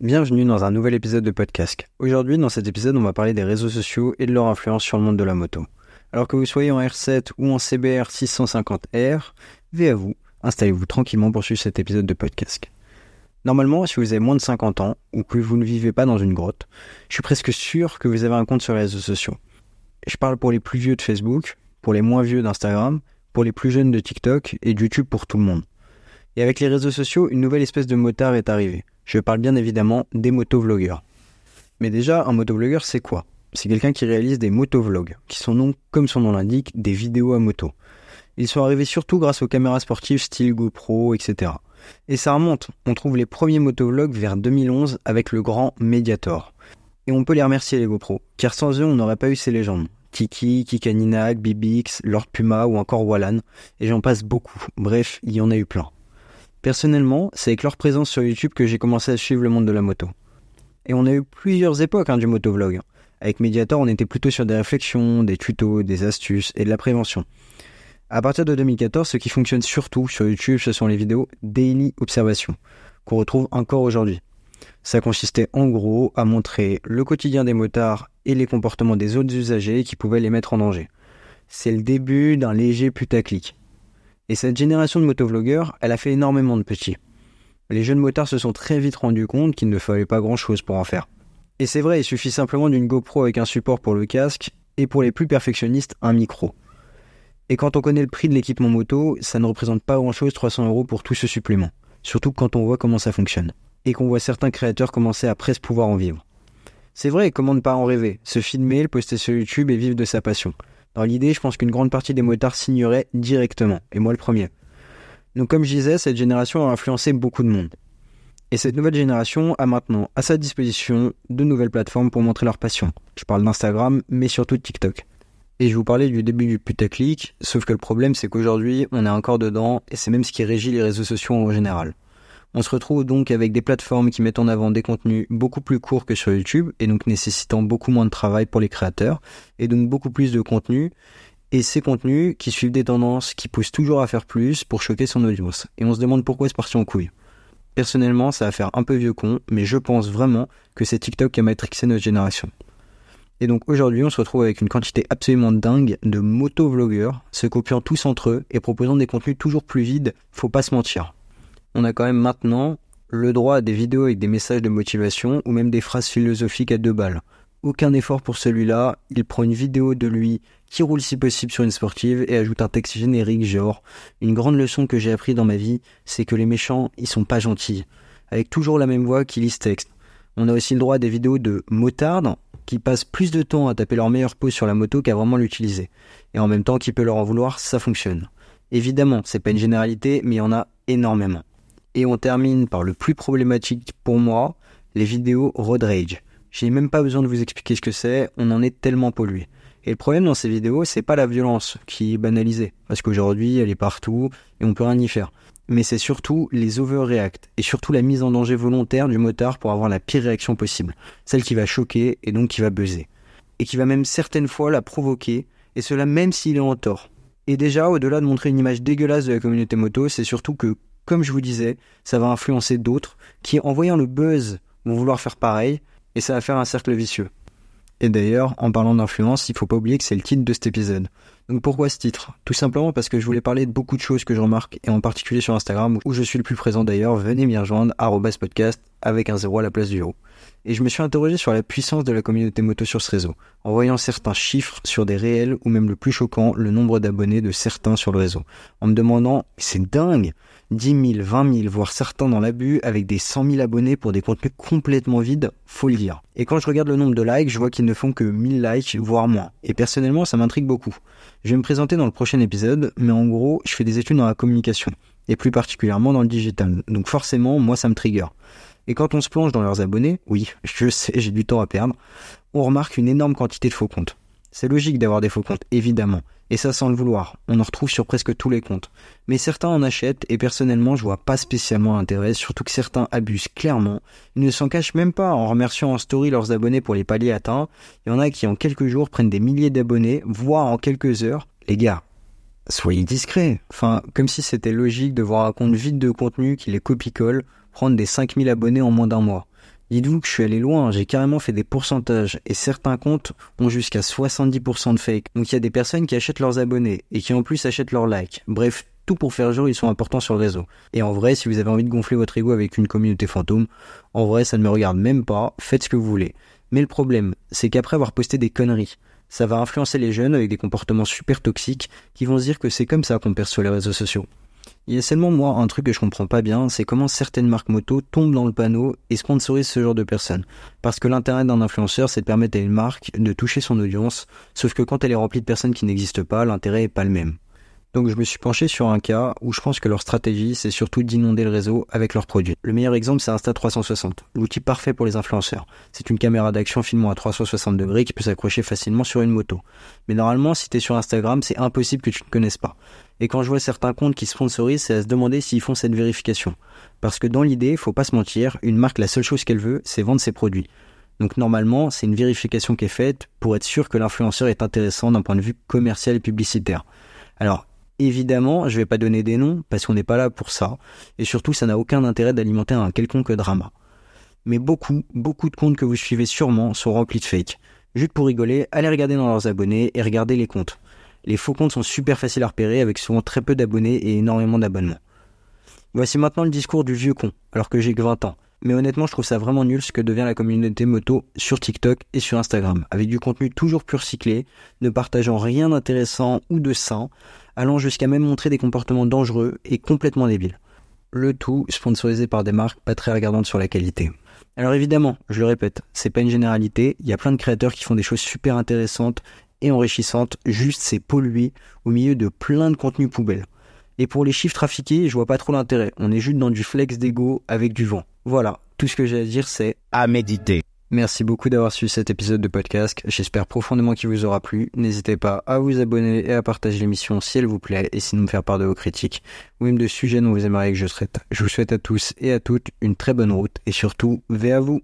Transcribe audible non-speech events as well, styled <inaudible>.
Bienvenue dans un nouvel épisode de podcast. Aujourd'hui, dans cet épisode, on va parler des réseaux sociaux et de leur influence sur le monde de la moto. Alors que vous soyez en R7 ou en CBR 650R, V à vous, installez-vous tranquillement pour suivre cet épisode de podcast. Normalement, si vous avez moins de 50 ans ou que vous ne vivez pas dans une grotte, je suis presque sûr que vous avez un compte sur les réseaux sociaux. Je parle pour les plus vieux de Facebook, pour les moins vieux d'Instagram, pour les plus jeunes de TikTok et YouTube pour tout le monde. Et avec les réseaux sociaux, une nouvelle espèce de motard est arrivée. Je parle bien évidemment des motovlogueurs. Mais déjà, un motovlogueur, c'est quoi? C'est quelqu'un qui réalise des motovlogs, qui sont donc, comme son nom l'indique, des vidéos à moto. Ils sont arrivés surtout grâce aux caméras sportives style GoPro, etc. Et ça remonte, on trouve les premiers motovlogs vers 2011 avec le grand Mediator. Et on peut les remercier les GoPro, car sans eux on n'aurait pas eu ces légendes. Kiki, Kikaninac, Bibix, Lord Puma ou encore Wallan, et j'en passe beaucoup. Bref, il y en a eu plein. Personnellement, c'est avec leur présence sur YouTube que j'ai commencé à suivre le monde de la moto. Et on a eu plusieurs époques hein, du motovlog. Avec Mediator, on était plutôt sur des réflexions, des tutos, des astuces et de la prévention. À partir de 2014, ce qui fonctionne surtout sur YouTube, ce sont les vidéos Daily Observation, qu'on retrouve encore aujourd'hui. Ça consistait en gros à montrer le quotidien des motards et les comportements des autres usagers qui pouvaient les mettre en danger. C'est le début d'un léger putaclic. Et cette génération de motovlogueurs, elle a fait énormément de petits. Les jeunes motards se sont très vite rendus compte qu'il ne fallait pas grand chose pour en faire. Et c'est vrai, il suffit simplement d'une GoPro avec un support pour le casque et pour les plus perfectionnistes, un micro. Et quand on connaît le prix de l'équipement moto, ça ne représente pas grand chose 300 euros pour tout ce supplément. Surtout quand on voit comment ça fonctionne. Et qu'on voit certains créateurs commencer à presque pouvoir en vivre. C'est vrai, comment ne pas en rêver? Se filmer, le poster sur YouTube et vivre de sa passion. Dans l'idée, je pense qu'une grande partie des motards signeraient directement, et moi le premier. Donc comme je disais, cette génération a influencé beaucoup de monde. Et cette nouvelle génération a maintenant à sa disposition de nouvelles plateformes pour montrer leur passion. Je parle d'Instagram, mais surtout de TikTok. Et je vous parlais du début du putaclic, sauf que le problème c'est qu'aujourd'hui on est encore dedans, et c'est même ce qui régit les réseaux sociaux en général. On se retrouve donc avec des plateformes qui mettent en avant des contenus beaucoup plus courts que sur YouTube et donc nécessitant beaucoup moins de travail pour les créateurs et donc beaucoup plus de contenu. Et ces contenus qui suivent des tendances qui poussent toujours à faire plus pour choquer son audience. Et on se demande pourquoi c'est parti en couille. Personnellement, ça va faire un peu vieux con, mais je pense vraiment que c'est TikTok qui a matrixé notre génération. Et donc aujourd'hui, on se retrouve avec une quantité absolument dingue de motovlogueurs se copiant tous entre eux et proposant des contenus toujours plus vides, faut pas se mentir on a quand même maintenant le droit à des vidéos avec des messages de motivation ou même des phrases philosophiques à deux balles. Aucun effort pour celui-là, il prend une vidéo de lui qui roule si possible sur une sportive et ajoute un texte générique genre une grande leçon que j'ai appris dans ma vie, c'est que les méchants, ils sont pas gentils. Avec toujours la même voix qui lit ce texte. On a aussi le droit à des vidéos de motards qui passent plus de temps à taper leur meilleure pose sur la moto qu'à vraiment l'utiliser. Et en même temps, qui peut leur en vouloir, ça fonctionne. Évidemment, c'est pas une généralité, mais il y en a énormément. Et on termine par le plus problématique pour moi, les vidéos road rage. J'ai même pas besoin de vous expliquer ce que c'est, on en est tellement pollué. Et le problème dans ces vidéos, c'est pas la violence qui est banalisée, parce qu'aujourd'hui elle est partout et on peut rien y faire. Mais c'est surtout les overreact et surtout la mise en danger volontaire du motard pour avoir la pire réaction possible, celle qui va choquer et donc qui va buzzer, et qui va même certaines fois la provoquer, et cela même s'il est en tort. Et déjà, au-delà de montrer une image dégueulasse de la communauté moto, c'est surtout que comme je vous disais, ça va influencer d'autres qui, en voyant le buzz, vont vouloir faire pareil, et ça va faire un cercle vicieux. Et d'ailleurs, en parlant d'influence, il faut pas oublier que c'est le titre de cet épisode. Donc pourquoi ce titre? Tout simplement parce que je voulais parler de beaucoup de choses que je remarque, et en particulier sur Instagram, où je suis le plus présent d'ailleurs, venez m'y rejoindre, podcast, avec un zéro à la place du haut. Et je me suis interrogé sur la puissance de la communauté moto sur ce réseau, en voyant certains chiffres sur des réels, ou même le plus choquant, le nombre d'abonnés de certains sur le réseau. En me demandant, c'est dingue 10 000, 20 000, voire certains dans l'abus, avec des 100 000 abonnés pour des contenus complètement vides, faut le dire. Et quand je regarde le nombre de likes, je vois qu'ils ne font que 1000 likes, voire moins. Et personnellement, ça m'intrigue beaucoup. Je vais me présenter dans le prochain épisode, mais en gros, je fais des études dans la communication, et plus particulièrement dans le digital. Donc forcément, moi, ça me trigger. Et quand on se plonge dans leurs abonnés, oui, <laughs> je sais, j'ai du temps à perdre, on remarque une énorme quantité de faux comptes. C'est logique d'avoir des faux comptes, évidemment. Et ça sans le vouloir. On en retrouve sur presque tous les comptes. Mais certains en achètent et personnellement je vois pas spécialement l'intérêt, surtout que certains abusent clairement. Ils ne s'en cachent même pas en remerciant en story leurs abonnés pour les paliers atteints. Il y en a qui en quelques jours prennent des milliers d'abonnés, voire en quelques heures. Les gars, soyez discrets. Enfin, comme si c'était logique de voir un compte vide de contenu qui les copie-colle prendre des 5000 abonnés en moins d'un mois. Dites-vous que je suis allé loin, j'ai carrément fait des pourcentages et certains comptes ont jusqu'à 70% de fake. Donc il y a des personnes qui achètent leurs abonnés et qui en plus achètent leurs likes. Bref, tout pour faire jour, ils sont importants sur le réseau. Et en vrai, si vous avez envie de gonfler votre ego avec une communauté fantôme, en vrai, ça ne me regarde même pas, faites ce que vous voulez. Mais le problème, c'est qu'après avoir posté des conneries, ça va influencer les jeunes avec des comportements super toxiques qui vont se dire que c'est comme ça qu'on perçoit les réseaux sociaux. Il y a seulement moi un truc que je comprends pas bien, c'est comment certaines marques moto tombent dans le panneau et sponsorisent ce genre de personnes. Parce que l'intérêt d'un influenceur, c'est de permettre à une marque de toucher son audience, sauf que quand elle est remplie de personnes qui n'existent pas, l'intérêt est pas le même. Donc je me suis penché sur un cas où je pense que leur stratégie, c'est surtout d'inonder le réseau avec leurs produits. Le meilleur exemple, c'est Insta360, l'outil parfait pour les influenceurs. C'est une caméra d'action filmant à 360 degrés qui peut s'accrocher facilement sur une moto. Mais normalement, si tu es sur Instagram, c'est impossible que tu ne connaisses pas. Et quand je vois certains comptes qui sponsorisent, c'est à se demander s'ils font cette vérification. Parce que dans l'idée, faut pas se mentir, une marque, la seule chose qu'elle veut, c'est vendre ses produits. Donc normalement, c'est une vérification qui est faite pour être sûr que l'influenceur est intéressant d'un point de vue commercial et publicitaire. Alors, Évidemment, je vais pas donner des noms parce qu'on n'est pas là pour ça. Et surtout, ça n'a aucun intérêt d'alimenter un quelconque drama. Mais beaucoup, beaucoup de comptes que vous suivez sûrement sont remplis de fake. Juste pour rigoler, allez regarder dans leurs abonnés et regardez les comptes. Les faux comptes sont super faciles à repérer avec souvent très peu d'abonnés et énormément d'abonnements. Voici maintenant le discours du vieux con, alors que j'ai que 20 ans. Mais honnêtement, je trouve ça vraiment nul ce que devient la communauté moto sur TikTok et sur Instagram, avec du contenu toujours plus recyclé, ne partageant rien d'intéressant ou de sain, allant jusqu'à même montrer des comportements dangereux et complètement débiles. Le tout sponsorisé par des marques pas très regardantes sur la qualité. Alors évidemment, je le répète, c'est pas une généralité, il y a plein de créateurs qui font des choses super intéressantes et enrichissantes, juste c'est pollué au milieu de plein de contenus poubelles. Et pour les chiffres trafiqués, je vois pas trop l'intérêt. On est juste dans du flex d'ego avec du vent. Voilà, tout ce que j'ai à dire c'est à méditer. Merci beaucoup d'avoir suivi cet épisode de podcast. J'espère profondément qu'il vous aura plu. N'hésitez pas à vous abonner et à partager l'émission si elle vous plaît et sinon me faire part de vos critiques ou même de sujets dont vous aimeriez que je traite. Je vous souhaite à tous et à toutes une très bonne route et surtout, veillez à vous.